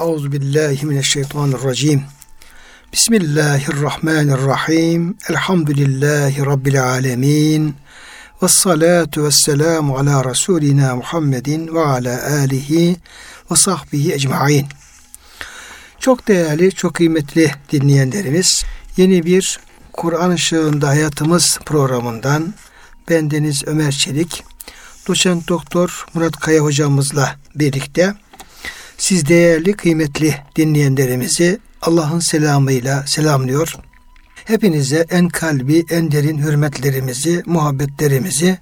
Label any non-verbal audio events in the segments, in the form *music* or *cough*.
Euzu billahi mineşşeytanirracim. Bismillahirrahmanirrahim. Elhamdülillahi rabbil alamin. Ves salatu vesselamu ala rasulina Muhammedin ve ala alihi ve sahbihi ecmaîn. Çok değerli, çok kıymetli dinleyenlerimiz, yeni bir Kur'an ışığında hayatımız programından ben Deniz Ömer Çelik, doçent doktor Murat Kaya hocamızla birlikte siz değerli kıymetli dinleyenlerimizi Allah'ın selamıyla selamlıyor. Hepinize en kalbi, en derin hürmetlerimizi, muhabbetlerimizi,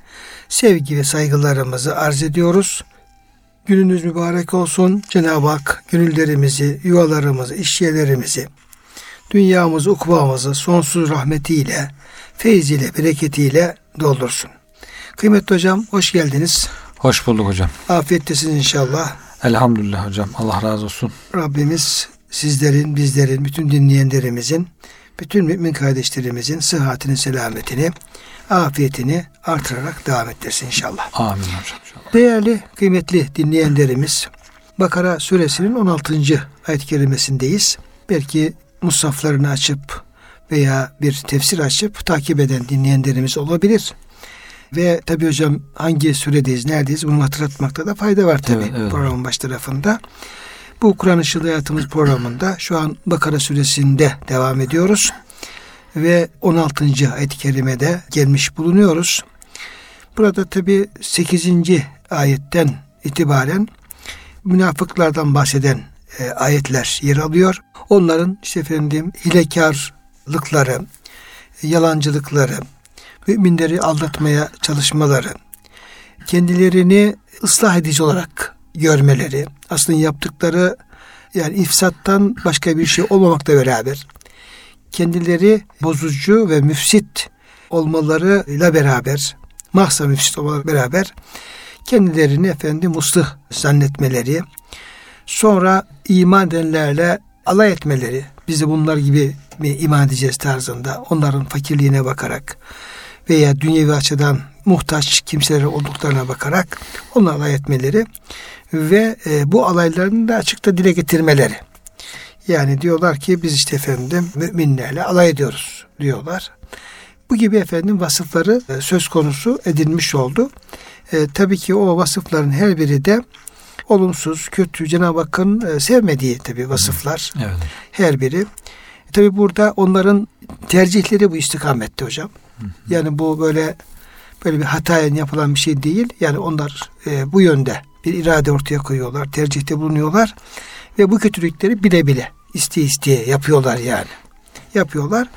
sevgi ve saygılarımızı arz ediyoruz. Gününüz mübarek olsun. Cenab-ı Hak gönüllerimizi, yuvalarımızı, işyerlerimizi, dünyamızı, ukbamızı sonsuz rahmetiyle, feyziyle, bereketiyle doldursun. Kıymetli hocam hoş geldiniz. Hoş bulduk hocam. Afiyettesiniz inşallah. Elhamdülillah hocam. Allah razı olsun. Rabbimiz sizlerin, bizlerin, bütün dinleyenlerimizin, bütün mümin kardeşlerimizin sıhhatini, selametini, afiyetini artırarak devam ettirsin inşallah. Amin hocam. Inşallah. Değerli, kıymetli dinleyenlerimiz, Bakara suresinin 16. ayet-i kerimesindeyiz. Belki musaflarını açıp veya bir tefsir açıp takip eden dinleyenlerimiz olabilir. Ve tabi hocam hangi süredeyiz, neredeyiz bunu hatırlatmakta da fayda var tabi evet, evet. programın baş tarafında. Bu Kur'an Işığı Hayatımız programında şu an Bakara suresinde devam ediyoruz. Ve 16. ayet-i kerimede gelmiş bulunuyoruz. Burada tabi 8. ayetten itibaren münafıklardan bahseden e, ayetler yer alıyor. Onların işte efendim hilekarlıkları, yalancılıkları, müminleri aldatmaya çalışmaları, kendilerini ıslah edici olarak görmeleri, aslında yaptıkları yani ifsattan başka bir şey olmamakla beraber kendileri bozucu ve müfsit olmalarıyla beraber mahsa müfsit olmalarıyla beraber kendilerini efendim muslah zannetmeleri sonra iman edenlerle alay etmeleri bizi bunlar gibi mi iman edeceğiz? tarzında onların fakirliğine bakarak veya dünyevi açıdan muhtaç kimseler olduklarına bakarak onlarla alay etmeleri ve e, bu alaylarını da açıkta dile getirmeleri. Yani diyorlar ki biz işte efendim müminlerle alay ediyoruz diyorlar. Bu gibi efendim vasıfları e, söz konusu edilmiş oldu. E, tabii ki o vasıfların her biri de olumsuz, kötü, Cenab-ı Hakk'ın e, sevmediği tabii vasıflar. Evet. Her biri. E, tabii burada onların tercihleri bu istikamette hocam. Hı hı. Yani bu böyle böyle bir hatayen yapılan bir şey değil. Yani onlar e, bu yönde bir irade ortaya koyuyorlar, tercihte bulunuyorlar ve bu kötülükleri bile bile isteye isteye yapıyorlar yani. Yapıyorlar.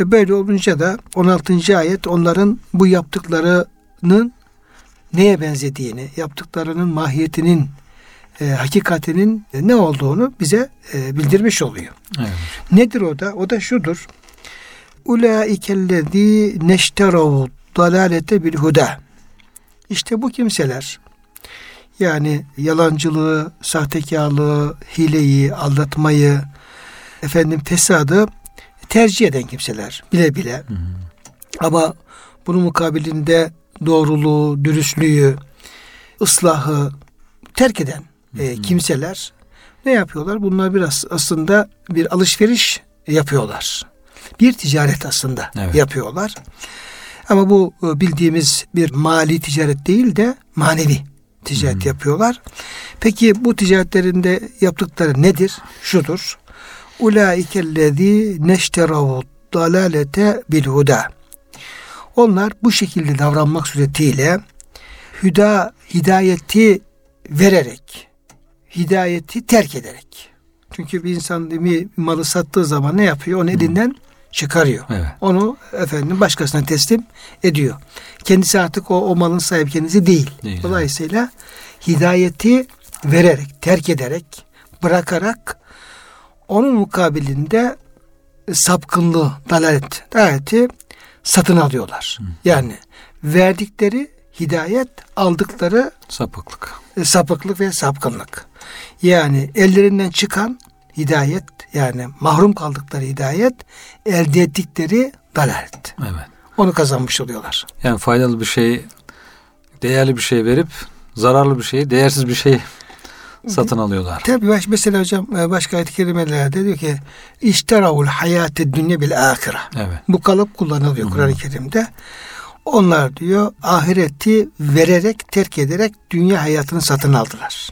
E, böyle olunca da 16. ayet onların bu yaptıklarının neye benzediğini, yaptıklarının mahiyetinin, e, hakikatinin ne olduğunu bize e, bildirmiş oluyor. Evet. Nedir o da? O da şudur. Ulaikellezî neşteravu dalalete bil huda. İşte bu kimseler yani yalancılığı, sahtekarlığı, hileyi, aldatmayı, efendim fesadı tercih eden kimseler bile bile. Hı hı. Ama bunun mukabilinde doğruluğu, dürüstlüğü, ıslahı terk eden e, kimseler ne yapıyorlar? Bunlar biraz aslında bir alışveriş yapıyorlar. Bir ticaret aslında evet. yapıyorlar. Ama bu e, bildiğimiz bir mali ticaret değil de manevi ticaret hmm. yapıyorlar. Peki bu ticaretlerinde yaptıkları nedir? Şudur. Ulaikellezî neşteravu dalalete bil huda. Onlar bu şekilde davranmak suretiyle hüda hidayeti vererek, hidayeti terk ederek. Çünkü bir insan bir malı sattığı zaman ne yapıyor? Onu elinden çıkarıyor. Evet. Onu efendim başkasına teslim ediyor. Kendisi artık o, o malın sahibi kendisi değil. değil Dolayısıyla evet. hidayeti vererek, terk ederek, bırakarak onun mukabilinde sapkınlığı, dalalet, dalaleti satın alıyorlar. Hı. Yani verdikleri hidayet, aldıkları sapıklık. E, sapıklık ve sapkınlık. Yani ellerinden çıkan hidayet yani mahrum kaldıkları hidayet elde ettikleri dalalet. Evet. Onu kazanmış oluyorlar. Yani faydalı bir şey, değerli bir şey verip zararlı bir şeyi, değersiz bir şey satın alıyorlar. Tabi baş, mesela hocam e, başka ayet-i kerimelerde diyor ki İşteravul hayate dünya bil ahire. Evet. Bu kalıp kullanılıyor Kur'an-ı Kerim'de. Onlar diyor ahireti vererek terk ederek dünya hayatını satın aldılar.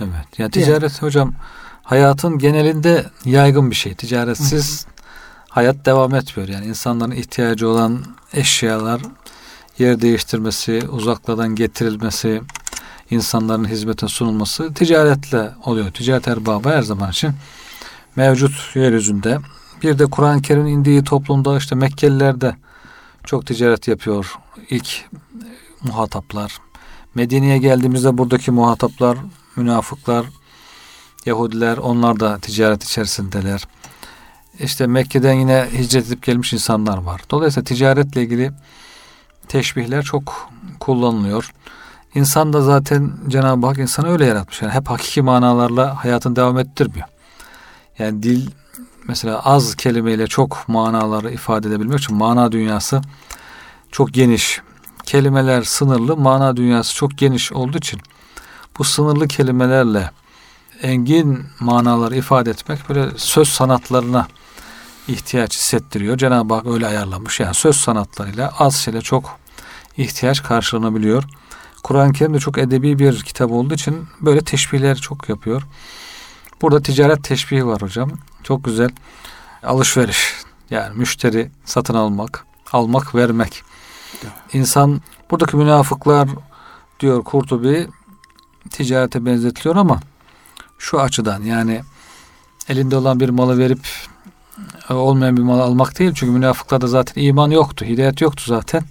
Evet. Yani ticaret hocam hayatın genelinde yaygın bir şey. Ticaretsiz hayat devam etmiyor. Yani insanların ihtiyacı olan eşyalar yer değiştirmesi, uzaklardan getirilmesi, insanların hizmete sunulması ticaretle oluyor. Ticaret erbabı her zaman için mevcut yeryüzünde. Bir de Kur'an-ı Kerim'in indiği toplumda işte Mekkeliler de çok ticaret yapıyor. İlk muhataplar. Medine'ye geldiğimizde buradaki muhataplar, münafıklar, Yahudiler onlar da ticaret içerisindeler. İşte Mekke'den yine hicret edip gelmiş insanlar var. Dolayısıyla ticaretle ilgili teşbihler çok kullanılıyor. İnsan da zaten Cenab-ı Hak insanı öyle yaratmış. Yani hep hakiki manalarla hayatını devam ettirmiyor. Yani dil mesela az kelimeyle çok manaları ifade edebilmek için mana dünyası çok geniş. Kelimeler sınırlı, mana dünyası çok geniş olduğu için bu sınırlı kelimelerle engin manaları ifade etmek böyle söz sanatlarına ihtiyaç hissettiriyor. Cenab-ı Hak öyle ayarlamış. Yani söz sanatlarıyla az şeyle çok ihtiyaç karşılanabiliyor. Kur'an-ı Kerim de çok edebi bir kitap olduğu için böyle teşbihler çok yapıyor. Burada ticaret teşbihi var hocam. Çok güzel. Alışveriş. Yani müşteri satın almak, almak, vermek. İnsan buradaki münafıklar diyor Kurtubi ticarete benzetiliyor ama şu açıdan yani elinde olan bir malı verip e, olmayan bir malı almak değil. Çünkü münafıklarda zaten iman yoktu. Hidayet yoktu zaten.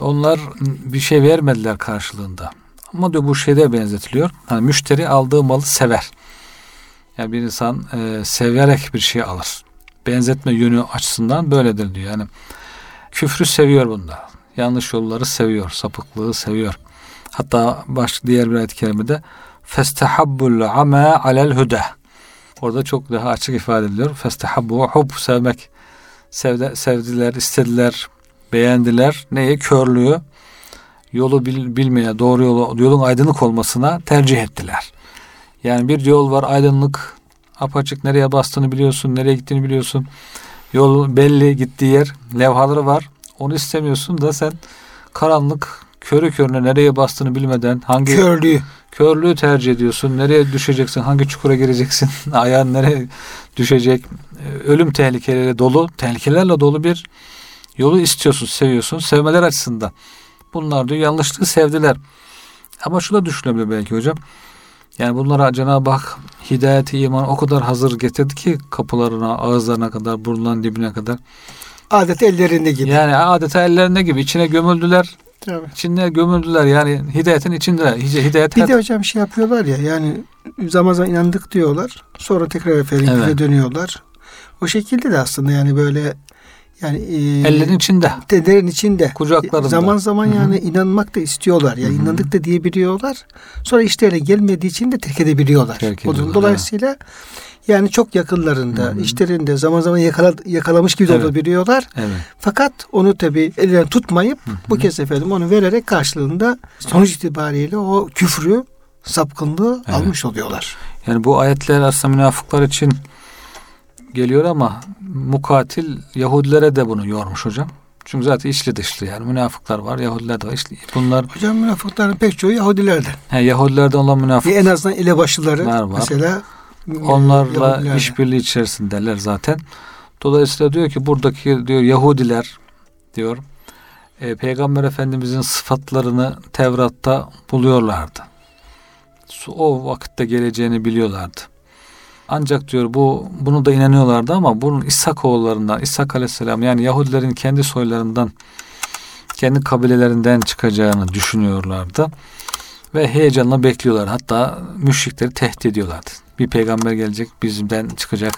Onlar bir şey vermediler karşılığında. Ama diyor bu şeyde benzetiliyor. Hani müşteri aldığı malı sever. Yani bir insan e, severek bir şey alır. Benzetme yönü açısından böyledir diyor. Yani küfrü seviyor bunda. Yanlış yolları seviyor. Sapıklığı seviyor. Hatta baş diğer bir ayet-i kerimede festehabbul ama alel huda. Orada çok daha açık ifade ediliyor. Festehabbu hub sevmek. Sevde, sevdiler, istediler, beğendiler. Neyi? Körlüğü. Yolu bil, bilmeye, doğru yolu, yolun aydınlık olmasına tercih ettiler. Yani bir yol var aydınlık, apaçık nereye bastığını biliyorsun, nereye gittiğini biliyorsun. Yol belli gittiği yer, levhaları var. Onu istemiyorsun da sen karanlık, körü körüne nereye bastığını bilmeden hangi Körlüğü. körlüğü tercih ediyorsun. Nereye düşeceksin? Hangi çukura gireceksin? *laughs* Ayağın nereye düşecek? Ee, Ölüm tehlikeleriyle dolu, tehlikelerle dolu bir yolu istiyorsun, seviyorsun. Sevmeler açısından. Bunlar diyor yanlışlığı sevdiler. Ama şu da düşünebilir belki hocam. Yani bunlara Cenab-ı Hak hidayeti iman o kadar hazır getirdi ki kapılarına, ağızlarına kadar, burnundan dibine kadar. Adet ellerinde gibi. Yani adeta ellerinde gibi içine gömüldüler. Tabii. İçine gömüldüler. Yani hidayetin içindeler. Hidayet Bir de hocam şey yapıyorlar ya yani zaman zaman inandık diyorlar. Sonra tekrar efendim Evet. dönüyorlar. O şekilde de aslında yani böyle yani e, ellerin içinde. dedelerin içinde Kucaklarında. zaman zaman Hı hı. yani inanmak da istiyorlar. Yani Hı hı. inandık da diyebiliyorlar. Sonra işlerine gelmediği için de terk edebiliyorlar. Terk ediyorlar, Dolayısıyla yani çok yakınlarında, Hı hı. işlerinde zaman zaman yakala, yakalamış gibi Evet. olabiliyorlar. Evet. Fakat onu tabi elinden tutmayıp Hı hı. bu kez efendim onu vererek karşılığında sonuç itibariyle o küfrü, sapkınlığı Evet. almış oluyorlar. Yani bu ayetler aslında münafıklar için geliyor ama mukatil Yahudilere de bunu yormuş hocam. Çünkü zaten içli dışlı yani münafıklar var, Yahudiler de var. İçli. Bunlar Hocam münafıkların pek çoğu Yahudilerden. he, Yahudilerden olan münafık en azından elebaşıları Var, var. mesela onlarla Yahudilerden. işbirliği içerisindeler zaten. Dolayısıyla diyor ki buradaki diyor Yahudiler diyor e, Peygamber Efendimizin sıfatlarını Tevrat'ta buluyorlardı. O vakitte geleceğini biliyorlardı. Ancak diyor bu bunu da inanıyorlardı ama bunun İshak oğullarından, İshak Aleyhisselam yani Yahudilerin kendi soylarından, kendi kabilelerinden çıkacağını düşünüyorlardı. Ve heyecanla bekliyorlar. Hatta müşrikleri tehdit ediyorlardı. Bir peygamber gelecek bizden çıkacak.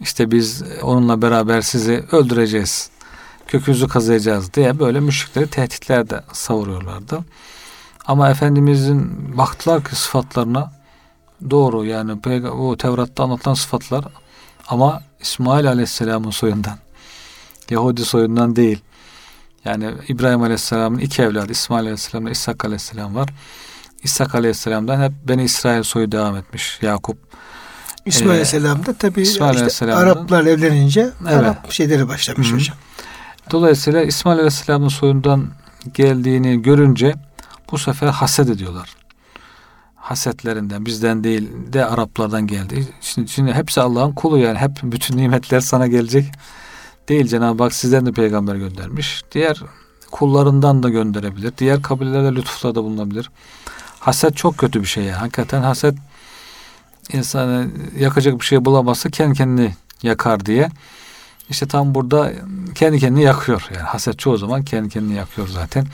İşte biz onunla beraber sizi öldüreceğiz. Kökünüzü kazıyacağız diye böyle müşrikleri tehditler de savuruyorlardı. Ama Efendimizin baktılar ki sıfatlarına doğru yani o Tevrat'ta anlatılan sıfatlar ama İsmail Aleyhisselam'ın soyundan. Yahudi soyundan değil. Yani İbrahim Aleyhisselam'ın iki evladı İsmail Aleyhisselam'la İshak Aleyhisselam var. İshak Aleyhisselam'dan hep Beni İsrail soyu devam etmiş. Yakup. İsmail Ee, Aleyhisselam da tabii İsmail işte Araplar evlenince Evet. Arap şeyleri başlamış Hı hı. hocam. Dolayısıyla İsmail Aleyhisselam'ın soyundan geldiğini görünce bu sefer haset ediyorlar. Hasetlerinden bizden değil de Araplardan geldi. Şimdi, şimdi hepsi Allah'ın kulu yani hep bütün nimetler sana gelecek. Değil Cenab-ı Hak sizden de peygamber göndermiş. Diğer kullarından da gönderebilir. Diğer kabilelerde lütuflarda bulunabilir. Haset çok kötü bir şey. Hakikaten haset insanı yakacak bir şey bulamazsa kendi kendini yakar diye. İşte tam burada kendi kendini yakıyor. Yani haset çoğu zaman kendi kendini yakıyor zaten.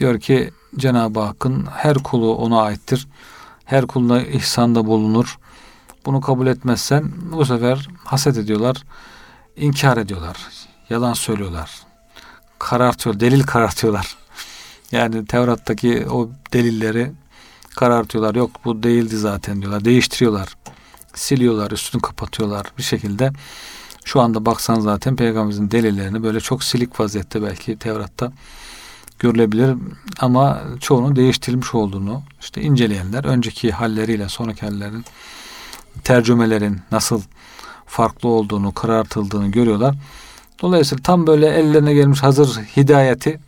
Diyor ki Cenab-ı Hakk'ın her kulu ona aittir. Her kuluna ihsanda bulunur. Bunu kabul etmezsen bu sefer haset ediyorlar. inkar ediyorlar. Yalan söylüyorlar. Karartıyor, delil karartıyorlar. Yani Tevrat'taki o delilleri karartıyorlar. Yok bu değildi zaten diyorlar. Değiştiriyorlar. Siliyorlar, üstünü kapatıyorlar bir şekilde. Şu anda baksan zaten peygamberimizin delillerini böyle çok silik vaziyette belki Tevrat'ta görülebilir ama çoğunun değiştirilmiş olduğunu işte inceleyenler önceki halleriyle sonraki hallerin tercümelerin nasıl farklı olduğunu, karartıldığını görüyorlar. Dolayısıyla tam böyle ellerine gelmiş hazır hidayeti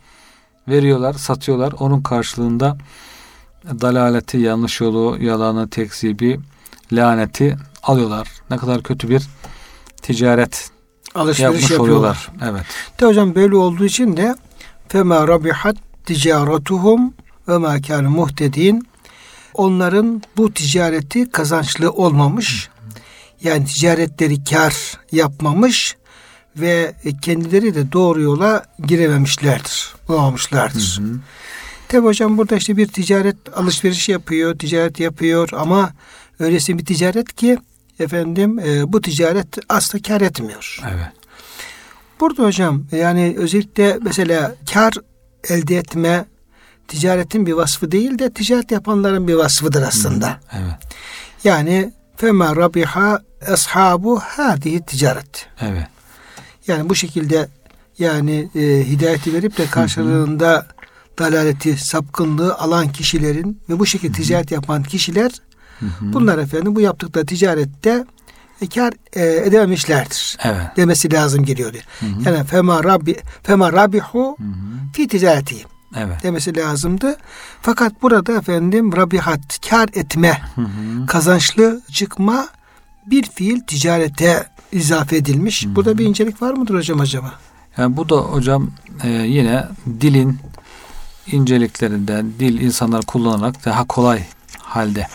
veriyorlar, satıyorlar. Onun karşılığında dalaleti, yanlış yolu, yalanı, tekzibi, laneti alıyorlar. Ne kadar kötü bir ticaret Alışveriş yapmış yapıyorlar. oluyorlar. Evet. De hocam böyle olduğu için de fema rabihat ticaretuhum ve ma kânu muhtedin onların bu ticareti kazançlı olmamış. Yani ticaretleri kar yapmamış ve kendileri de doğru yola girememişlerdir. Bulamamışlardır. Hı hı. Tabi hocam burada işte bir ticaret alışveriş yapıyor, ticaret yapıyor ama öylesi bir ticaret ki efendim e, bu ticaret asla kar etmiyor. Evet. Burada hocam yani özellikle mesela kar elde etme ticaretin bir vasfı değil de ticaret yapanların bir vasfıdır aslında. Evet. Yani fema rabiha ashabu hadihi ticaret. Evet. Yani bu şekilde yani e, hidayeti verip de karşılığında dalaleti, sapkınlığı alan kişilerin ve bu şekilde ticaret yapan kişiler bunlar efendim bu yaptıkları ticarette e, kar e, edememişlerdir. Evet. Demesi lazım geliyor. Hı hı. Yani fema rabbi fema rabihu Hı hı. fi ticareti Evet. demesi lazımdı. Fakat burada efendim rabihat kar etme, Hı hı. kazançlı çıkma bir fiil ticarete izafe edilmiş. Burada bir incelik var mıdır hocam acaba? Yani bu da hocam e, yine dilin inceliklerinden dil insanlar kullanarak daha kolay halde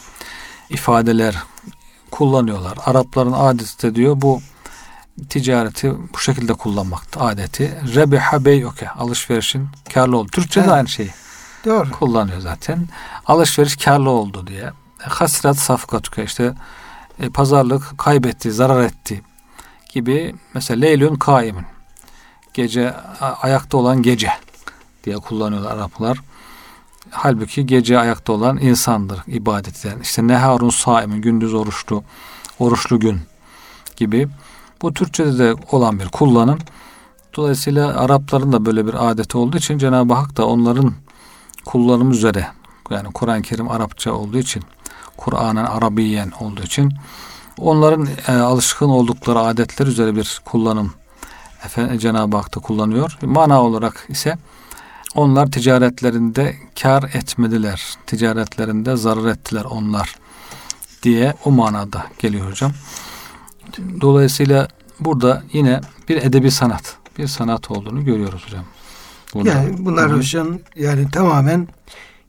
ifadeler kullanıyorlar. Arapların adeti de diyor bu ticareti bu şekilde kullanmakta adeti. Rebiha beyuke alışverişin karlı oldu. Türkçe de aynı şeyi Doğru. kullanıyor zaten. Alışveriş karlı oldu diye. Hasrat safkatuke işte e, pazarlık kaybetti, zarar etti gibi mesela leylün kaimin gece ayakta olan gece diye kullanıyorlar Araplar. Halbuki gece ayakta olan insandır ibadet eden. İşte neharun saimin gündüz oruçlu, oruçlu gün gibi. Bu Türkçe'de de olan bir kullanım. Dolayısıyla Arapların da böyle bir adeti olduğu için Cenab-ı Hak da onların kullanım üzere yani Kur'an-ı Kerim Arapça olduğu için Kur'an'ın Arabiyen olduğu için onların e, alışkın oldukları adetler üzere bir kullanım Cenab-ı Hak da kullanıyor. Mana olarak ise onlar ticaretlerinde kar etmediler. Ticaretlerinde zarar ettiler onlar diye o manada geliyor hocam. Dolayısıyla burada yine bir edebi sanat, bir sanat olduğunu görüyoruz hocam. Burada. Yani bunlar hı. hocam yani tamamen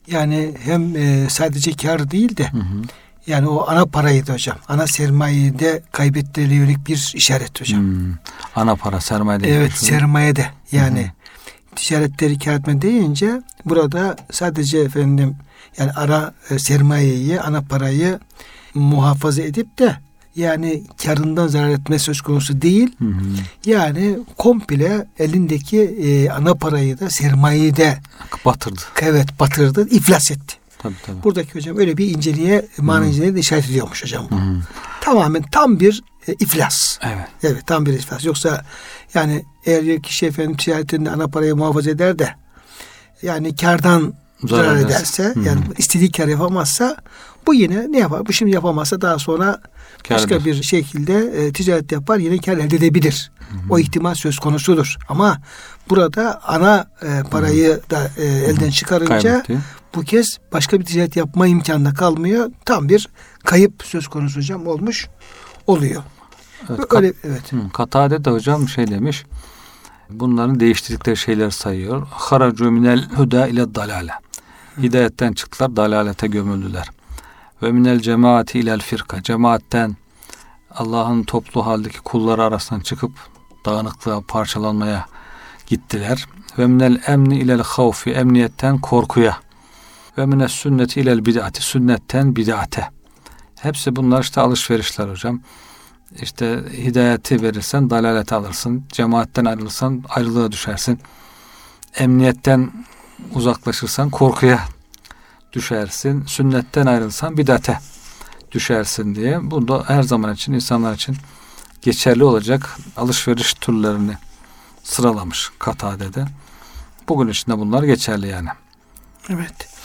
yani hem e, sadece kar değil de Hı hı. Yani o ana parayı da hocam ana sermayeyi de kaybettiğine yönelik bir işaret hocam. Hmm. Ana para sermaye değil. Evet sermaye de yani ticaretleri kar etme deyince burada sadece efendim yani ara e, sermayeyi ana parayı muhafaza edip de yani karından zarar etme söz konusu değil. Hı hı. Yani komple elindeki e, ana parayı da sermayeyi de Batırdı. evet batırdı, iflas etti. Tabii tabii. Buradaki hocam öyle bir inceliğe, mana inceliğe de işaret ediyormuş hocam bu. Hı hı. Tamamen tam bir e, iflas. Evet. Evet tam bir iflas. Yoksa yani eğer bir kişi efendim ticaretinde ana parayı muhafaza eder de yani kardan zarar, zarar ederse Hı-hı. yani istediği kar yapamazsa bu yine ne yapar? Bu şimdi yapamazsa daha sonra başka Kârdır. bir şekilde e, ticaret yapar yine kar elde edebilir. Hı-hı. O ihtimal söz konusudur. Ama burada ana e, parayı Hı-hı. da e, elden çıkarınca Kaybetti. Bu kez başka bir ticaret yapma imkanı kalmıyor. Tam bir kayıp söz konusu hocam olmuş oluyor. Evet, Öyle, evet. Hı, Katade de hocam şey demiş. Bunların değiştirdikleri şeyler sayıyor. Haracu minel huda ile dalale. Hidayetten çıktılar, dalalete gömüldüler. Ve minel cemaati ilel firka. Cemaatten Allah'ın toplu haldeki kulları arasından çıkıp dağınıklığa, parçalanmaya gittiler. Ve minel emni ilel havfi. Emniyetten korkuya. Ve minel sünneti ilel bid'ati. Sünnetten bid'ate. Hepsi bunlar işte alışverişler hocam işte hidayeti verirsen dalalet alırsın. Cemaatten ayrılırsan ayrılığa düşersin. Emniyetten uzaklaşırsan korkuya düşersin. Sünnetten ayrılsan bidate düşersin diye. Bu da her zaman için insanlar için geçerli olacak alışveriş türlerini sıralamış Katade'de. Bugün içinde bunlar geçerli yani. Evet.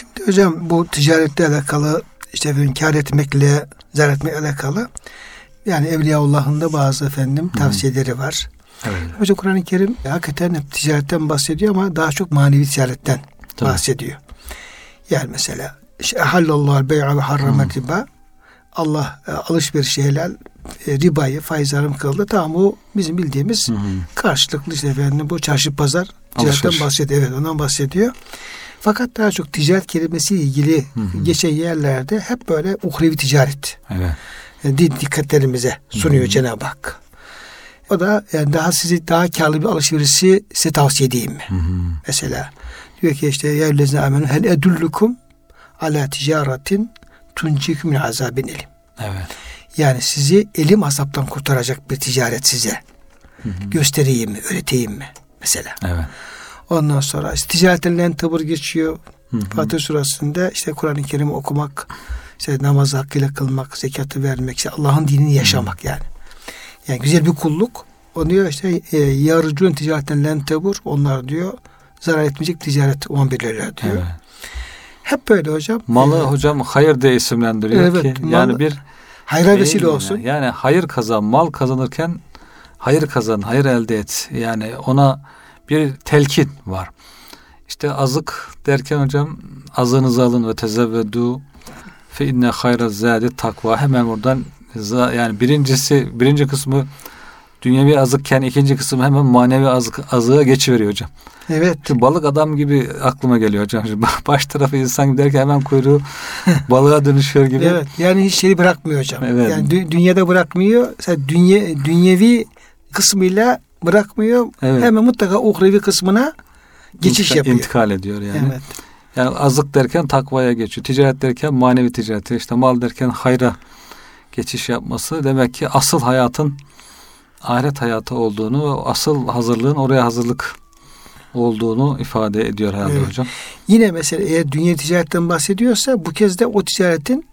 Şimdi hocam bu ticaretle alakalı işte kar etmekle zarar etmekle alakalı yani Evliyaullah'ın da bazı efendim tavsiyeleri var. Evet. Hocam Kur'an-ı Kerim hakikaten hep ticaretten bahsediyor ama daha çok manevi ticaretten Tabii. bahsediyor. Yani mesela hallallahu bey'a ve harrama riba Allah e, alışveriş helal e, ribayı faiz haram kıldı. Tamam o bizim bildiğimiz hı hı. karşılıklı işte efendim bu çarşı pazar ticaretten bahsediyor. Evet ondan bahsediyor. Fakat daha çok ticaret kelimesiyle ilgili hı hı. geçen yerlerde hep böyle uhrevi ticaret. Evet dikkatlerimize sunuyor. Cenab-ı Hak. O da yani daha sizi daha karlı bir alışverişi size tavsiye edeyim mi? Hmm. Mesela diyor ki işte ya ellezine amenu hel edullukum ala ticaretin tuncikum min azabin elim. Evet. Yani sizi elim azaptan kurtaracak bir ticaret size hı göstereyim mi, öğreteyim mi? Mesela. Evet. Ondan sonra işte ticaretten tabur geçiyor. Fatih surasında işte Kur'an-ı Kerim'i okumak, işte namazı hakkıyla kılmak, zekatı vermek, işte Allah'ın dinini yaşamak yani. Yani güzel bir kulluk. O diyor işte e, yarıcun ticaretten len tebur. Onlar diyor zarar etmeyecek ticaret 11'lerler diyor. Evet. Hep böyle hocam. Malı ee, hocam hayır diye isimlendiriyor evet, ki. Yani bir hayra vesile olsun. Yani. yani hayır kazan, mal kazanırken hayır kazan, hayır elde et. Yani ona bir telkin var. İşte azık derken hocam azınızı alın ve tezevvedu fe inne hayra zâdi takva hemen oradan yani birincisi birinci kısmı dünyevi azıkken ikinci kısmı hemen manevi azık, azığa geçiveriyor hocam. Evet. Şu balık adam gibi aklıma geliyor hocam. Şu baş tarafı insan giderken hemen kuyruğu *laughs* balığa dönüşüyor gibi. Evet. Yani hiç şeyi bırakmıyor hocam. Evet. Yani dü- dünyada bırakmıyor. Mesela dünye, dünyevi kısmıyla bırakmıyor. Evet. Hemen mutlaka uhrevi kısmına geçiş İntikal, yapıyor. İntikal ediyor yani. Evet. Yani azlık derken takvaya geçiyor. Ticaret derken manevi ticarete, işte mal derken hayra geçiş yapması demek ki asıl hayatın ahiret hayatı olduğunu, asıl hazırlığın oraya hazırlık olduğunu ifade ediyor herhalde evet. hocam. Yine mesela eğer dünya ticaretten bahsediyorsa bu kez de o ticaretin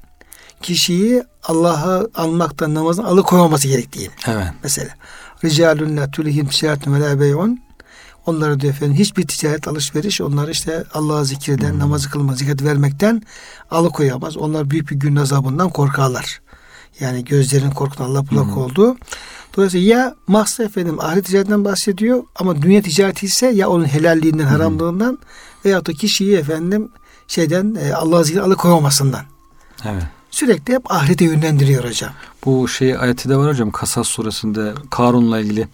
kişiyi Allah'a almaktan namazın alıkoymaması gerektiğini. Evet. Mesela ricalun la tulihim ticaretun ve la bey'un Onları diyor efendim hiçbir ticaret alışveriş onları işte Allah'a zikreden, hmm. namazı kılma, zikat vermekten alıkoyamaz. Onlar büyük bir gün azabından korkarlar. Yani gözlerin korkudan Allah bulak hmm. oldu. Dolayısıyla ya mahsa efendim ahiret ticaretten bahsediyor ama dünya ticareti ise ya onun helalliğinden, hmm. haramlığından veya da kişiyi efendim şeyden e, Allah'a zikir alıkoymamasından. Evet. Sürekli hep ahirete yönlendiriyor hocam. Bu şey ayeti de var hocam Kasas suresinde Karun'la ilgili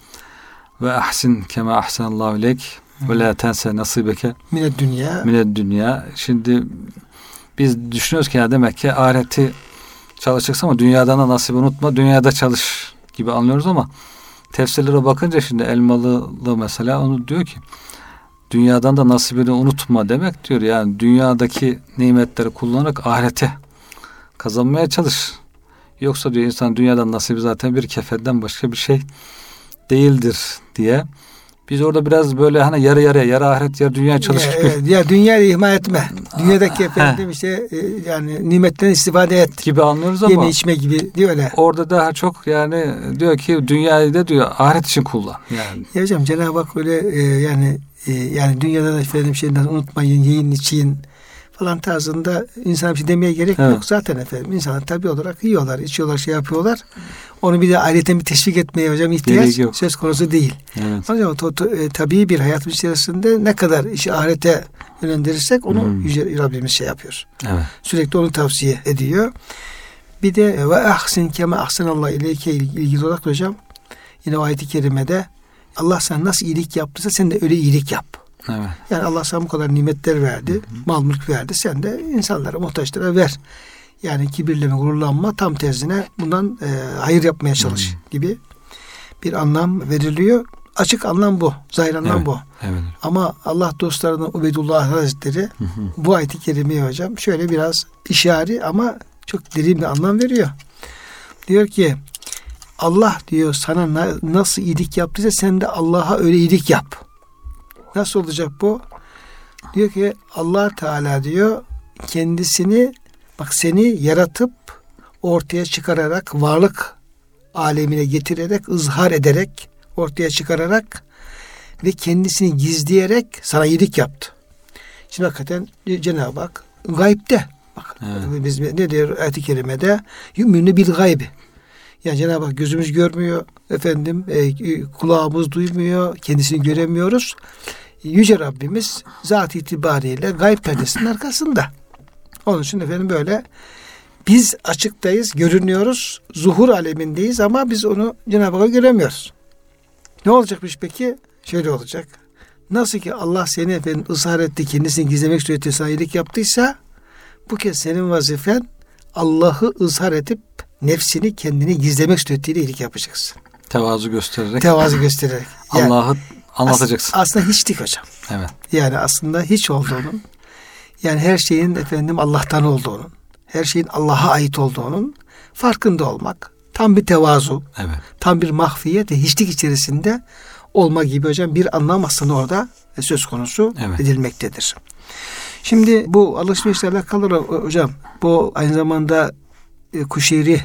ve ahsin kema ahsanallahu lek ve la tense nasibeke mined dünya mined dünya. Şimdi biz düşünüyoruz ki ya demek ki ahireti çalışacaksın ama dünyadan da nasibi unutma. Dünyada çalış gibi anlıyoruz ama tefsirlere bakınca şimdi Elmalılı mesela onu diyor ki dünyadan da nasibini unutma demek diyor. Yani dünyadaki nimetleri kullanarak ahirete kazanmaya çalış. Yoksa diyor insan dünyadan nasibi zaten bir kefeden başka bir şey değildir diye. Biz orada biraz böyle hani yarı yarıya, yarı ahiret, yarı dünya çalışıp... Ya, evet, ya dünyayı ihmal etme. *laughs* Dünyadaki efendim işte e, yani nimetten istifade et. Gibi anlıyoruz ama... Yeme içme gibi diyor öyle. Orada daha çok yani diyor ki dünyayı da diyor ahiret için kullan. Yani. Ya hocam Cenab-ı Hak öyle e, yani e, yani dünyada da efendim şeyden unutmayın, yiyin, için falan tarzında insana bir şey demeye gerek Evet. yok. Zaten efendim insanlar tabi olarak yiyorlar, içiyorlar, şey yapıyorlar. Onu bir de ayrıca bir teşvik etmeye hocam ihtiyaç söz konusu değil. Evet. Hocam to, to, e, tabii bir hayatın içerisinde ne kadar işi ahirete yönlendirirsek onu Hmm. Yüce Rabbimiz şey yapıyor. Evet. Sürekli onu tavsiye ediyor. Bir de e, ve ahsin kema ahsanallah ileyke il- ilgili olarak hocam yine o ayet-i kerimede Allah sana nasıl iyilik yaptıysa sen de öyle iyilik yap. Evet. Yani Allah sana bu kadar nimetler verdi, mal mülk verdi. Sen de insanlara, muhtaçlara ver. Yani kibirleme, gururlanma tam tersine bundan e, hayır yapmaya çalış gibi bir anlam veriliyor. Açık anlam bu. Zahir anlam Evet. bu. Evet. Ama Allah dostlarının Ubeydullah Hazretleri Hı hı. bu ayet-i kerimeye hocam şöyle biraz işari ama çok derin bir anlam veriyor. Diyor ki Allah diyor sana na- nasıl iyilik yaptıysa sen de Allah'a öyle iyilik yap. Nasıl olacak bu? Diyor ki Allah Teala diyor kendisini bak seni yaratıp ortaya çıkararak varlık alemine getirerek ızhar ederek ortaya çıkararak ve kendisini gizleyerek sana iyilik yaptı. Şimdi hakikaten Cenab-ı Hak gaybde. Bak Evet. biz ne diyor ayet-i kerimede? Yümünü bil gaybi. Yani Cenab-ı Hak gözümüz görmüyor, efendim e, kulağımız duymuyor, kendisini göremiyoruz. Yüce Rabbimiz zat itibariyle gayb perdesinin arkasında. Onun için efendim böyle biz açıktayız, görünüyoruz, zuhur alemindeyiz ama biz onu Cenab-ı Hak'ı göremiyoruz. Ne olacakmış peki? Şöyle olacak. Nasıl ki Allah seni efendim ısrar etti, kendisini gizlemek suretiyle sana iyilik yaptıysa bu kez senin vazifen Allah'ı ızhar edip nefsini kendini gizlemek suretiyle iyilik yapacaksın. Tevazu göstererek Tevazu göstererek. *laughs* Yani Allah'ı anlatacaksın. as- aslında hiçlik hocam. evet. Yani aslında hiç olduğunun, yani her şeyin efendim Allah'tan olduğunun, her şeyin Allah'a ait olduğunun farkında olmak. Tam bir tevazu, Evet. tam bir mahfiyet ve hiçlik içerisinde olma gibi hocam bir anlam aslında orada söz konusu Evet. edilmektedir. Şimdi bu alışverişle alakalı olarak hocam bu aynı zamanda e, Kuşeyri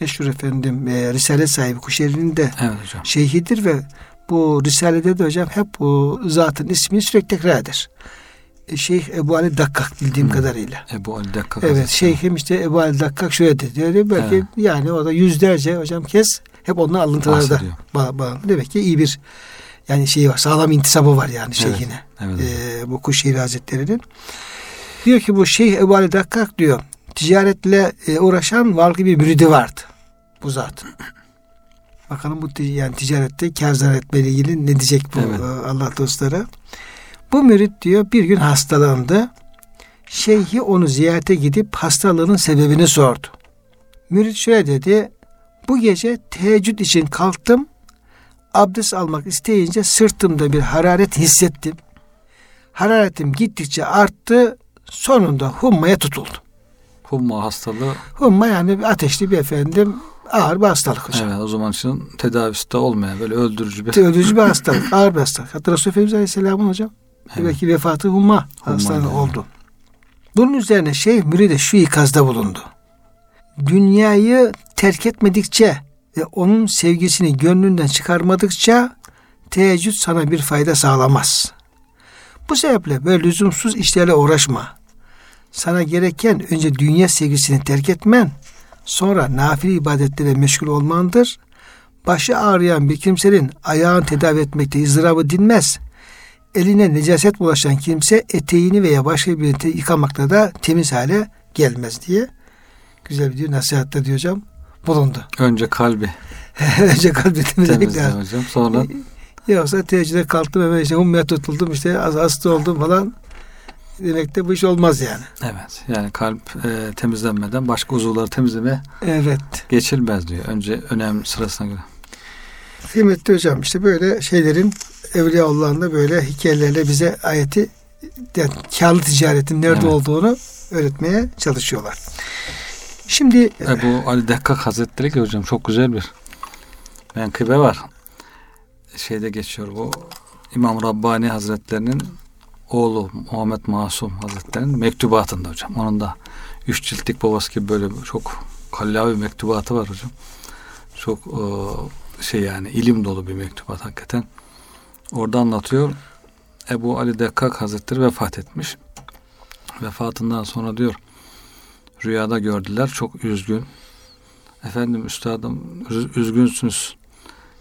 meşhur efendim e, Risale sahibi Kuşeyri'nin de Evet hocam. şeyhidir ve bu Risale'de de hocam hep bu zatın ismini sürekli tekrar eder. E, Şeyh Ebu Ali Dakkak bildiğim Hı. kadarıyla. Ebu Ali Dakkak Evet şeyhim işte Ebu Ali Dakkak şöyle dedi. diyor. Belki Evet. yani o da yüzlerce hocam kez hep ondan alıntılarda ba- ba- demek ki iyi bir yani şey var sağlam intisabı var yani şeyhine. Evet. Ee, bu Kuşehir Hazretleri'nin. Diyor ki bu Şeyh Ebu Ali Dakkak diyor ticaretle e, uğraşan varlıklı bir müridi vardı bu zat. Bakalım bu yani ticarette kar zarar ilgili ne diyecek bu Evet. e, Allah dostları. Bu mürit diyor bir gün hastalandı. Şeyhi onu ziyarete gidip hastalığının sebebini sordu. Mürit şöyle dedi. Bu gece teheccüd için kalktım. Abdest almak isteyince sırtımda bir hararet hissettim. Hararetim gittikçe arttı. Sonunda hummaya tutuldum. Humma hastalığı Humma yani bir ateşli bir efendim ağır bir hastalık hocam. evet o zaman için tedavisi de olmayan böyle öldürücü bir Öldürücü bir hastalık, ağır bir hastalık. Hatta Resulü Efendimiz Aleyhisselam'ın hocam Evet. belki vefatı humma, Humma hastalığı yani. oldu. Bunun üzerine Şeyh Müride şu ikazda bulundu. Dünyayı terk etmedikçe ve onun sevgisini gönlünden çıkarmadıkça teheccüd sana bir fayda sağlamaz. Bu sebeple böyle lüzumsuz işlerle uğraşma. Sana gereken önce dünya sevgisini terk etmen, sonra nafile ibadetlere meşgul olmandır. Başı ağrıyan bir kimsenin ayağını tedavi etmekte ızdırabı dinmez. Eline necaset bulaşan kimse eteğini veya başka bir yeri yıkamakta da temiz hale gelmez diye güzel bir diyor nasihatte diyor hocam bulundu. önce kalbi *laughs* Önce kalbi temizlemek temizle lazım. hocam. Sonra Yoksa teheccüde kalktım hemen işte hummaya tutuldum işte az hasta oldum falan demek de bu iş olmaz yani. evet yani kalp e, temizlenmeden başka uzuvları temizleme Evet. geçilmez diyor. Önce önem sırasına göre. Kıymetli hocam işte böyle şeylerin Evliyaullah'ın böyle hikayelerle bize ayeti yani karlı ticaretin nerede Evet. olduğunu öğretmeye çalışıyorlar. Şimdi Ebu Ali Dekkak Hazretleri ki hocam çok güzel bir menkıbe var. Şeyde geçiyor bu İmam Rabbani Hazretlerinin oğlu Muhammed Masum Hazretlerinin mektubatında hocam. Onun da üç ciltlik babası gibi böyle çok kallavi mektubatı var hocam. Çok e, şey yani ilim dolu bir mektubat hakikaten. Orada anlatıyor. Ebu Ali Dekkak Hazretleri vefat etmiş. Vefatından sonra diyor rüyada gördüler çok üzgün. Efendim üstadım üzgünsünüz.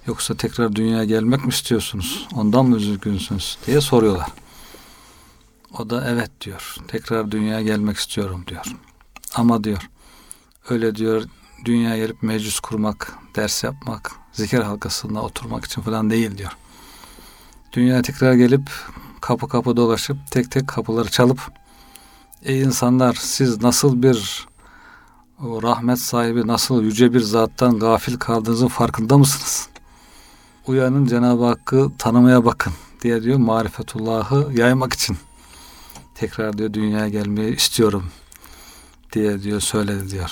Yoksa tekrar dünyaya gelmek mi istiyorsunuz? Ondan mı üzgünsünüz diye soruyorlar. O da evet diyor. Tekrar dünyaya gelmek istiyorum diyor. Ama diyor öyle diyor dünyaya gelip meclis kurmak, ders yapmak, zikir halkasında oturmak için falan değil diyor. Dünyaya tekrar gelip kapı kapı dolaşıp tek tek kapıları çalıp ey insanlar siz nasıl bir o rahmet sahibi nasıl yüce bir zattan gafil kaldığınızın farkında mısınız? Uyanın Cenab-ı Hakk'ı tanımaya bakın diye diyor marifetullahı yaymak için tekrar diyor dünyaya gelmeyi istiyorum diye diyor söyledi diyor.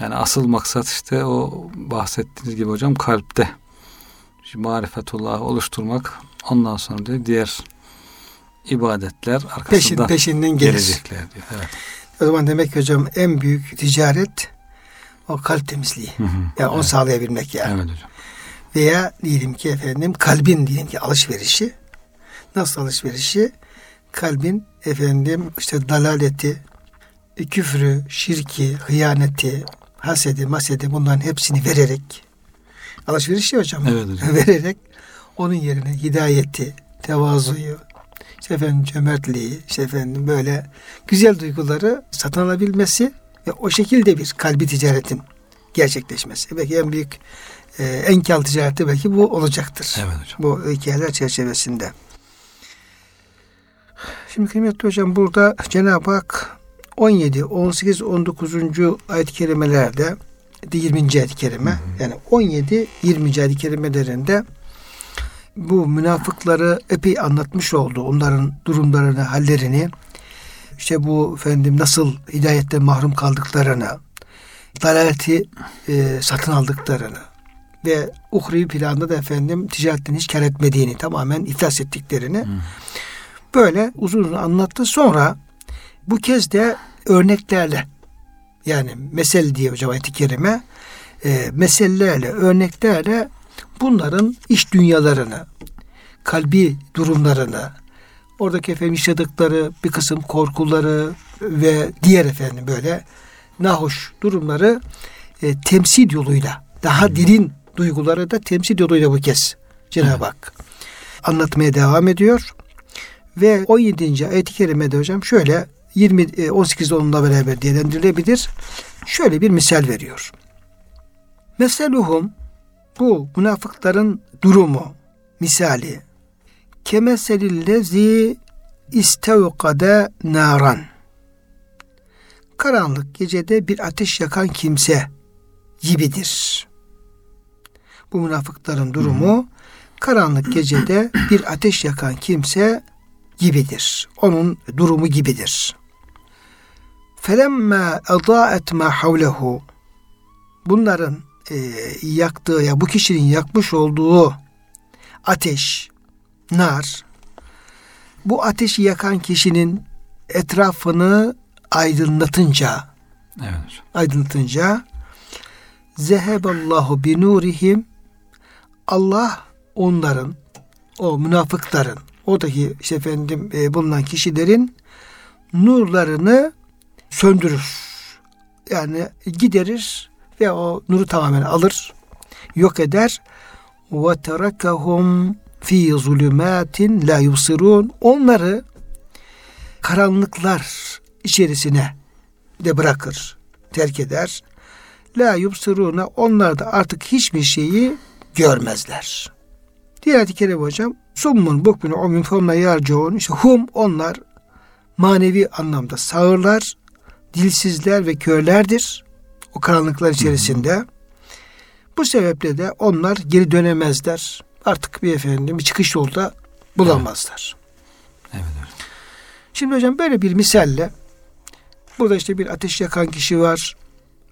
Yani asıl maksat işte o bahsettiğiniz gibi hocam kalpte marifetullah oluşturmak ondan sonra diyor diğer ibadetler arkasından Peşin, peşinden gelir. gelecekler diyor. Evet. O zaman demek ki hocam en büyük ticaret o kalp temizliği. Hı hı. Yani onu Evet. sağlayabilmek yani. Evet hocam. Veya diyelim ki efendim kalbin diyelim ki alışverişi. Nasıl alışverişi? Kalbin efendim işte dalaleti, küfrü, şirki, hıyaneti, hasedi, masedi bunların hepsini vererek alışveriş ya hocam. Evet hocam. *laughs* vererek onun yerine hidayeti, tevazuyu, işte efendim cömertliği, işte efendim böyle güzel duyguları satın alabilmesi ve o şekilde bir kalbi ticaretin gerçekleşmesi. Belki en büyük e, en kal ticareti belki bu olacaktır. Evet hocam. Bu hikayeler çerçevesinde. Şimdi kıymetli hocam burada Cenab-ı Hak 17, 18, 19. ayet-i kerimelerde 20. ayet-i kerime yani 17, 20. ayet-i kerimelerinde bu münafıkları epey anlatmış oldu. Onların durumlarını, hallerini. işte bu efendim nasıl hidayetten mahrum kaldıklarını, dalaleti e, satın aldıklarını ve uhrevi planda da efendim ticaretten hiç kar etmediğini, tamamen iflas ettiklerini böyle uzun uzun anlattı. Sonra bu kez de örneklerle yani mesel diye hocam ayet-i kerime e, mesellerle, örneklerle bunların iş dünyalarını, kalbi durumlarını, oradaki efendim yaşadıkları bir kısım korkuları ve diğer efendim böyle nahoş durumları e, temsil yoluyla, daha derin duyguları da temsil yoluyla bu kez Cenab-ı Hak anlatmaya devam ediyor. Ve 17. ayet-i kerimede hocam şöyle 20 e, 18'de onunla beraber değerlendirilebilir. Şöyle bir misal veriyor. Meseluhum bu münafıkların durumu, misali kemeselillezi istevkade naran karanlık gecede bir ateş yakan kimse gibidir. Bu münafıkların durumu karanlık gecede bir ateş yakan kimse gibidir. Onun durumu gibidir. Felemme adaet ma havlehu bunların e, yaktığı ya bu kişinin yakmış olduğu ateş, nar bu ateşi yakan kişinin etrafını aydınlatınca Evet aydınlatınca zeheballahu bi nurihim Allah onların o münafıkların oradaki işte efendim e, bulunan kişilerin nurlarını söndürür. Yani giderir ve o nuru tamamen alır, yok eder. Ve terakahum fi zulümatin la yubsirun. Onları karanlıklar içerisine de bırakır, terk eder. La yubsiruna onlar da artık hiçbir şeyi görmezler. Diğer ayet-i kerime hocam summun bukmun umyun fonla yarcoğun işte hum onlar manevi anlamda sağırlar, dilsizler ve körlerdir. O karanlıklar içerisinde. Bu sebeple de onlar geri dönemezler. Artık bir efendim bir çıkış yolda bulamazlar. Evet hocam. Şimdi hocam böyle bir misalle burada işte bir ateş yakan kişi var.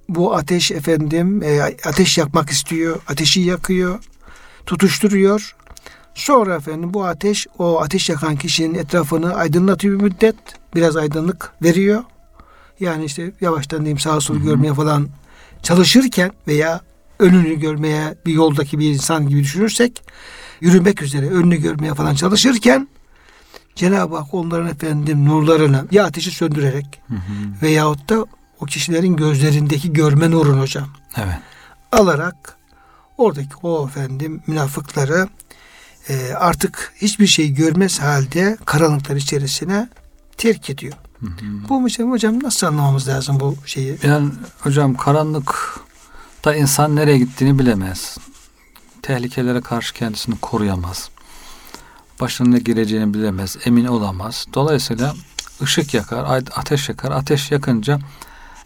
Bu ateş efendim e, ateş yakmak istiyor. Ateşi yakıyor. Tutuşturuyor. Sonra efendim bu ateş o ateş yakan kişinin etrafını aydınlatıyor bir müddet. Biraz aydınlık veriyor. Yani işte yavaştan diyeyim sağa solu görmeye falan çalışırken veya önünü görmeye bir yoldaki bir insan gibi düşünürsek yürümek üzere önünü görmeye falan çalışırken Cenab-ı Hak onların efendim nurlarını ya ateşi söndürerek Hı hı. veyahut da o kişilerin gözlerindeki görme nurunu hocam Evet. alarak oradaki o efendim münafıkları e, artık hiçbir şey görmez halde karanlıklar içerisine terk ediyor. Hı hı. Bu hocam, hocam nasıl anlamamız lazım bu şeyi? Yani hocam karanlıkta insan nereye gittiğini bilemez. Tehlikelere karşı kendisini koruyamaz. Başına ne gireceğini bilemez, emin olamaz. Dolayısıyla ışık yakar, ateş yakar. Ateş yakınca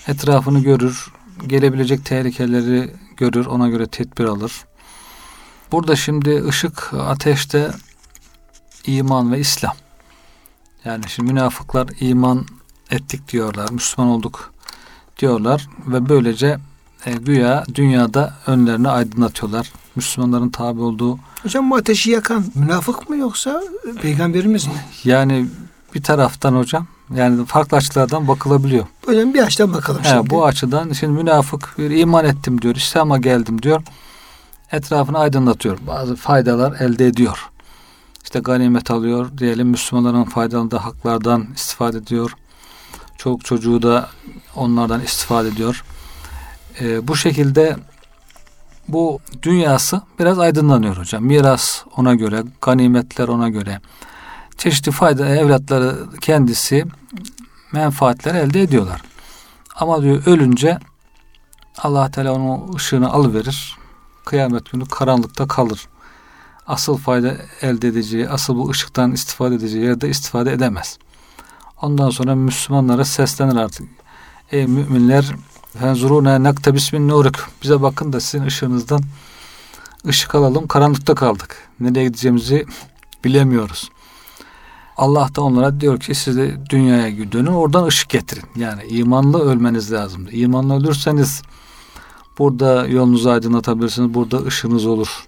etrafını görür, gelebilecek tehlikeleri görür, ona göre tedbir alır. Burada şimdi ışık ateşte iman ve İslam. Yani şimdi münafıklar iman ettik diyorlar, Müslüman olduk diyorlar ve böylece e, güya dünyada önlerini aydınlatıyorlar. Müslümanların tabi olduğu Hocam bu ateşi yakan münafık mı yoksa peygamberimiz mi? yani bir taraftan hocam yani farklı açılardan bakılabiliyor. Hocam bir açıdan bakalım He, şimdi. bu açıdan şimdi münafık bir iman ettim diyor, İslam'a geldim diyor. Etrafını aydınlatıyor. Bazı faydalar elde ediyor. İşte ganimet alıyor. Diyelim Müslümanların faydalandığı haklardan istifade ediyor. Çoluk çocuğu da onlardan istifade ediyor. Ee, bu şekilde bu dünyası biraz aydınlanıyor hocam. Miras ona göre, ganimetler ona göre. Çeşitli fayda evlatları kendisi menfaatler elde ediyorlar. Ama diyor ölünce Allah Teala onun ışığını alıverir. Kıyamet günü karanlıkta kalır. Asıl fayda elde edeceği, asıl bu ışıktan istifade edeceği yerde istifade edemez. Ondan sonra Müslümanlara seslenir artık. Ey müminler fenzuruna nakte bismin nuruk. Bize bakın da sizin ışığınızdan ışık alalım. Karanlıkta kaldık. Nereye gideceğimizi bilemiyoruz. Allah da onlara diyor ki siz de dünyaya dönün oradan ışık getirin. Yani imanlı ölmeniz lazım. İmanlı ölürseniz burada yolunuzu aydınlatabilirsiniz. Burada ışığınız olur.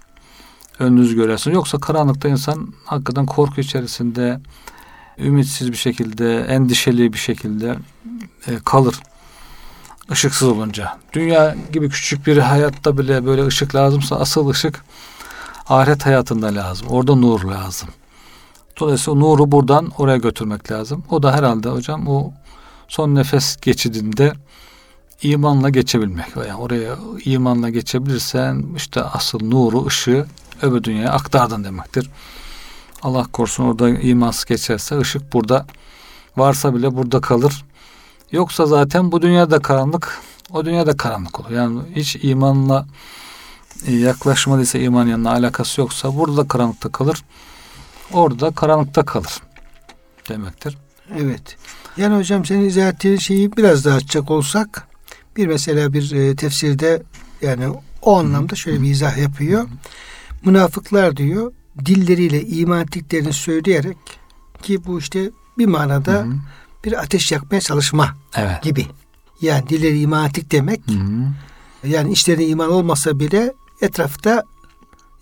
Önünüzü görersiniz. Yoksa karanlıkta insan hakikaten korku içerisinde ümitsiz bir şekilde, endişeli bir şekilde e, kalır. Işıksız olunca. Dünya gibi küçük bir hayatta bile böyle ışık lazımsa asıl ışık ahiret hayatında lazım. Orada nur lazım. Dolayısıyla nuru buradan oraya götürmek lazım. O da herhalde hocam o son nefes geçidinde imanla geçebilmek. Yani oraya imanla geçebilirsen işte asıl nuru, ışığı öbür dünyaya aktardın demektir. Allah korusun orada imansız geçerse ışık burada varsa bile burada kalır. Yoksa zaten bu dünyada karanlık, o dünyada karanlık olur. Yani hiç imanla e, yaklaşmadıysa iman yanına alakası yoksa burada da karanlıkta kalır. Orada karanlıkta kalır demektir. Evet. Yani hocam senin izah ettiğin şeyi biraz daha açacak olsak bir mesela bir e, tefsirde yani o anlamda şöyle bir izah yapıyor. Münafıklar diyor dilleriyle iman ettiklerini söyleyerek ki bu işte bir manada Hı hı. bir ateş yakmaya çalışma Evet. gibi. Yani dilleri iman ettik demek Hı hı. yani içlerinde iman olmasa bile etrafta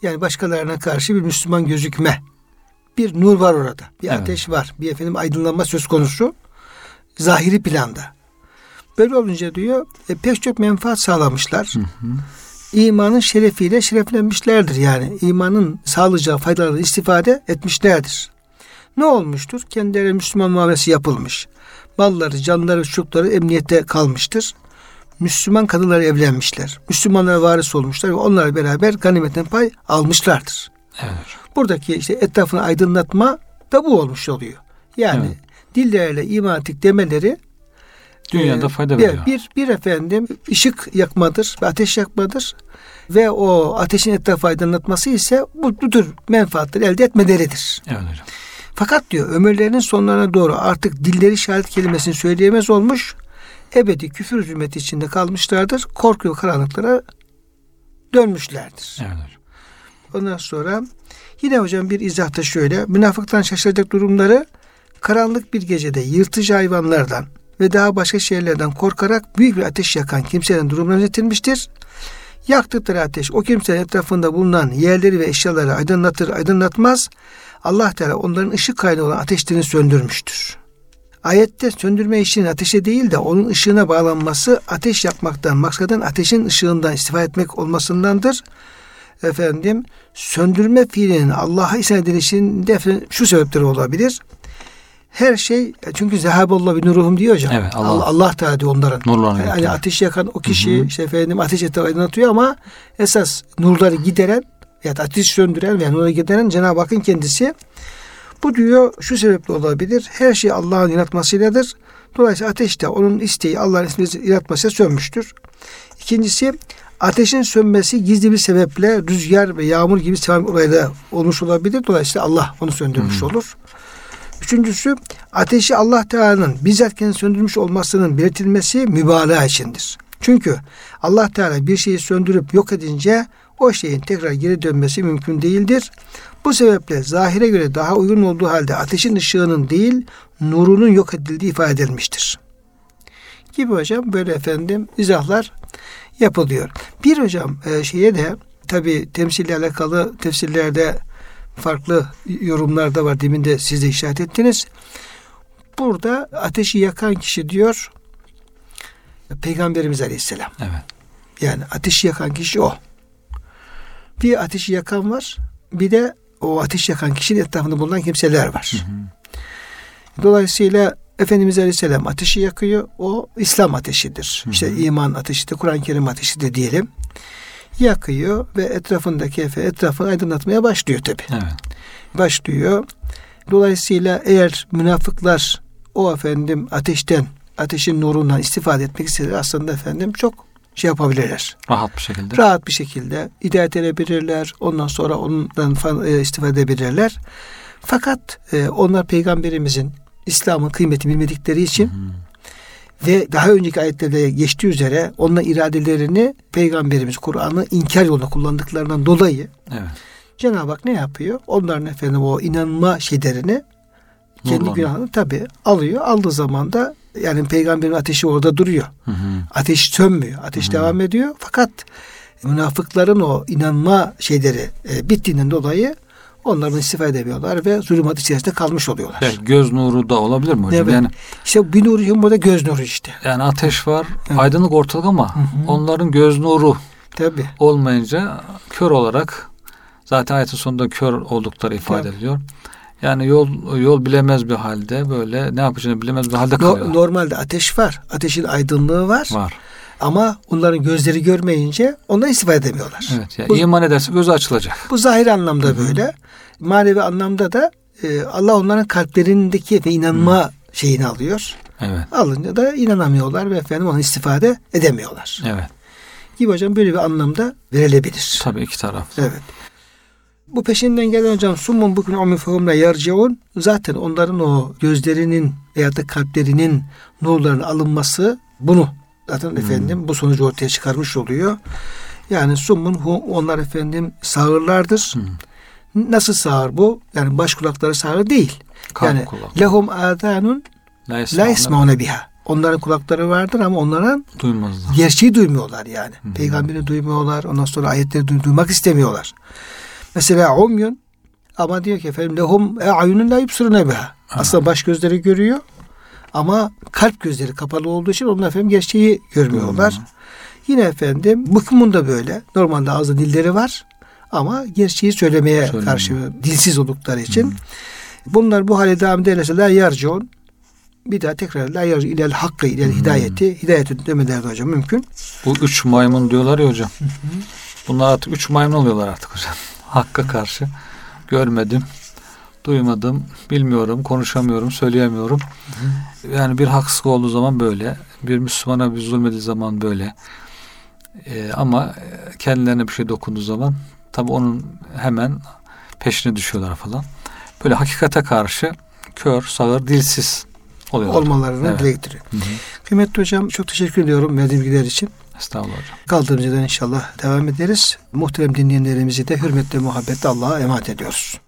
yani başkalarına karşı bir Müslüman gözükme. Bir nur var orada. Bir Evet. ateş var. Bir efendim aydınlanma söz konusu. Zahiri planda. Böyle olunca diyor e, pek çok menfaat sağlamışlar. Hı hı. İmanın şerefiyle şereflenmişlerdir yani. imanın sağlayacağı faydalarını istifade etmişlerdir. Ne olmuştur? Kendilerine Müslüman muamelesi yapılmış. Malları, canları, çocukları emniyette kalmıştır. Müslüman kadınlar evlenmişler. Müslümanlara varis olmuşlar ve onlarla beraber ganimetten pay almışlardır. Evet. Buradaki işte etrafını aydınlatma da bu olmuş oluyor. Yani Evet. dilleriyle iman ettik demeleri Dünyada e, fayda bir, veriyor. bir, bir efendim ışık yakmadır ve ateş yakmadır. Ve o ateşin etrafı aydınlatması ise bu, bu tür menfaatleri elde etmeleridir. Evet hocam. Fakat diyor ömürlerinin sonlarına doğru artık dilleri şehadet kelimesini söyleyemez olmuş. Ebedi küfür zulmeti içinde kalmışlardır. Korku karanlıklara dönmüşlerdir. Evet hocam. Ondan sonra yine hocam bir izahta şöyle. Münafıktan şaşıracak durumları karanlık bir gecede yırtıcı hayvanlardan ve daha başka şeylerden korkarak büyük bir ateş yakan kimsenin durumuna özetilmiştir. Yaktıkları ateş o kimsenin etrafında bulunan yerleri ve eşyaları aydınlatır aydınlatmaz. Allah Teala onların ışık kaynağı olan ateşlerini söndürmüştür. Ayette söndürme işinin ateşe değil de onun ışığına bağlanması ateş yakmaktan, maksaden ateşin ışığından istifade etmek olmasındandır. Efendim söndürme fiilinin Allah'a isyan edilişinde efendim şu sebepleri olabilir. Her şey çünkü zehaballah bir nuruhum diyor hocam. Evet, Allah. Allah, Allah Teala diyor onların. Nurlarını Yani götürüyor. ateş yakan o kişi Hı hı. işte efendim ateş eti aydınlatıyor ama esas nurları gideren ya da ateş söndüren ve nurları gideren Cenab-ı Hakk'ın kendisi. Bu diyor şu sebeple olabilir. Her şey Allah'ın yaratmasıyladır. Dolayısıyla ateş de onun isteği Allah'ın yaratmasıyla sönmüştür. İkincisi ateşin sönmesi gizli bir sebeple rüzgar ve yağmur gibi sebep olayda olmuş olabilir. Dolayısıyla Allah onu söndürmüş olur. Üçüncüsü ateşi Allah Teala'nın bizzat kendini söndürmüş olmasının belirtilmesi mübalağa içindir. Çünkü Allah Teala bir şeyi söndürüp yok edince o şeyin tekrar geri dönmesi mümkün değildir. Bu sebeple zahire göre daha uygun olduğu halde ateşin ışığının değil nurunun yok edildiği ifade edilmiştir. Gibi hocam böyle efendim izahlar yapılıyor. Bir hocam e, şeye de tabi temsille alakalı tefsirlerde farklı yorumlar da var. Demin de siz de işaret ettiniz. Burada ateşi yakan kişi diyor Peygamberimiz Aleyhisselam. Evet. Yani ateşi yakan kişi o. Bir ateşi yakan var. Bir de o ateş yakan kişinin etrafında bulunan kimseler var. Dolayısıyla Efendimiz Aleyhisselam ateşi yakıyor. O İslam ateşidir. Hı hı. İşte iman ateşidir, Kur'an-ı Kerim ateşidir diyelim. Yakıyor ve etrafındaki efe, etrafını aydınlatmaya başlıyor tabi. Evet. Başlıyor. Dolayısıyla eğer münafıklar o efendim ateşten, ateşin nurundan istifade etmek istedir aslında efendim çok şey yapabilirler. Rahat bir şekilde. Rahat bir şekilde hidayet edebilirler. Ondan sonra ondan e, istifade edebilirler. Fakat e, onlar peygamberimizin İslam'ın kıymetini bilmedikleri için Hı. Ve daha önceki ayetlerde geçtiği üzere onların iradelerini peygamberimiz Kur'an'ı inkar yolunda kullandıklarından dolayı Evet. Cenab-ı Hak ne yapıyor? Onların efendim o inanma şeylerini kendi günahını tabi alıyor. Aldığı zaman da yani peygamberin ateşi orada duruyor. Hı hı. Ateş sönmüyor. Ateş devam ediyor. Fakat münafıkların o inanma şeyleri e, bittiğinden dolayı onlardan istifade edemiyorlar ve zulümat içerisinde kalmış oluyorlar. Evet, göz nuru da olabilir mi hocam? Evet. Yani İşte bir nuru burada göz nuru işte. yani ateş var, Evet. aydınlık ortalık ama hı. onların göz nuru Tabi. olmayınca kör olarak zaten ayetin sonunda kör oldukları ifade Tabii. ediliyor. Yani yol yol bilemez bir halde böyle ne yapacağını bilemez bir halde kalıyor. normalde ateş var. Ateşin aydınlığı var. Var. Ama onların gözleri görmeyince ondan istifade edemiyorlar. Evet. Yani Bu- iman ederse gözü açılacak. Bu zahir anlamda böyle. Manevi anlamda da e, Allah onların kalplerindeki ve inanma şeyini alıyor. Evet. Alınca da inanamıyorlar ve efendim onu istifade edemiyorlar. Evet. Gibi hocam böyle bir anlamda verilebilir. Tabii iki taraf. Evet. Bu peşinden gelen hocam summun bugün ummi fehumle yarciun zaten onların o gözlerinin veya da kalplerinin nurlarının alınması bunu zaten efendim bu sonucu ortaya çıkarmış oluyor. Yani summun hu- onlar efendim sağırlardır. Hı. Nasıl sağır bu? Yani baş kulakları sağır değil. Kalp yani kulak. lehum adanun La yesma'une biha. Onların kulakları vardır ama onların duymazlar. gerçeği duymuyorlar yani. Hı. Peygamberi duymuyorlar. Ondan sonra ayetleri duy- duymak istemiyorlar. Mesela umyun ama diyor ki efendim lehum e'ayunun la yubsirune biha. Aslında baş gözleri görüyor ama kalp gözleri kapalı olduğu için onlar efendim gerçeği görmüyorlar. Görmüyor. Yine efendim bıkımın da böyle. Normalde ağızda dilleri var ama gerçeği söylemeye Söylemiyor. karşı dilsiz oldukları için. Bunlar bu hale devam ederse la yarciun bir daha tekrar la yarci ilel hakkı ilel hidayeti hidayeti demeleri de hocam mümkün. Bu üç maymun diyorlar ya hocam. Bunlar artık üç maymun oluyorlar artık hocam. Hakka karşı. Görmedim, duymadım, bilmiyorum, konuşamıyorum, söyleyemiyorum. Yani bir haksızlık olduğu zaman böyle. Bir Müslümana bir zulmediği zaman böyle. Ee, ama e, kendilerine bir şey dokunduğu zaman tabi onun hemen peşine düşüyorlar falan. Böyle hakikate karşı kör, sağır, dilsiz oluyorlar. olmalarını Evet. dile getiriyor. Hı hı. Kıymetli hocam çok teşekkür ediyorum verdiğim bilgiler için. Estağfurullah hocam. Kaldığımız yerden inşallah devam ederiz. Muhterem dinleyenlerimizi de hürmetle muhabbetle Allah'a emanet ediyoruz.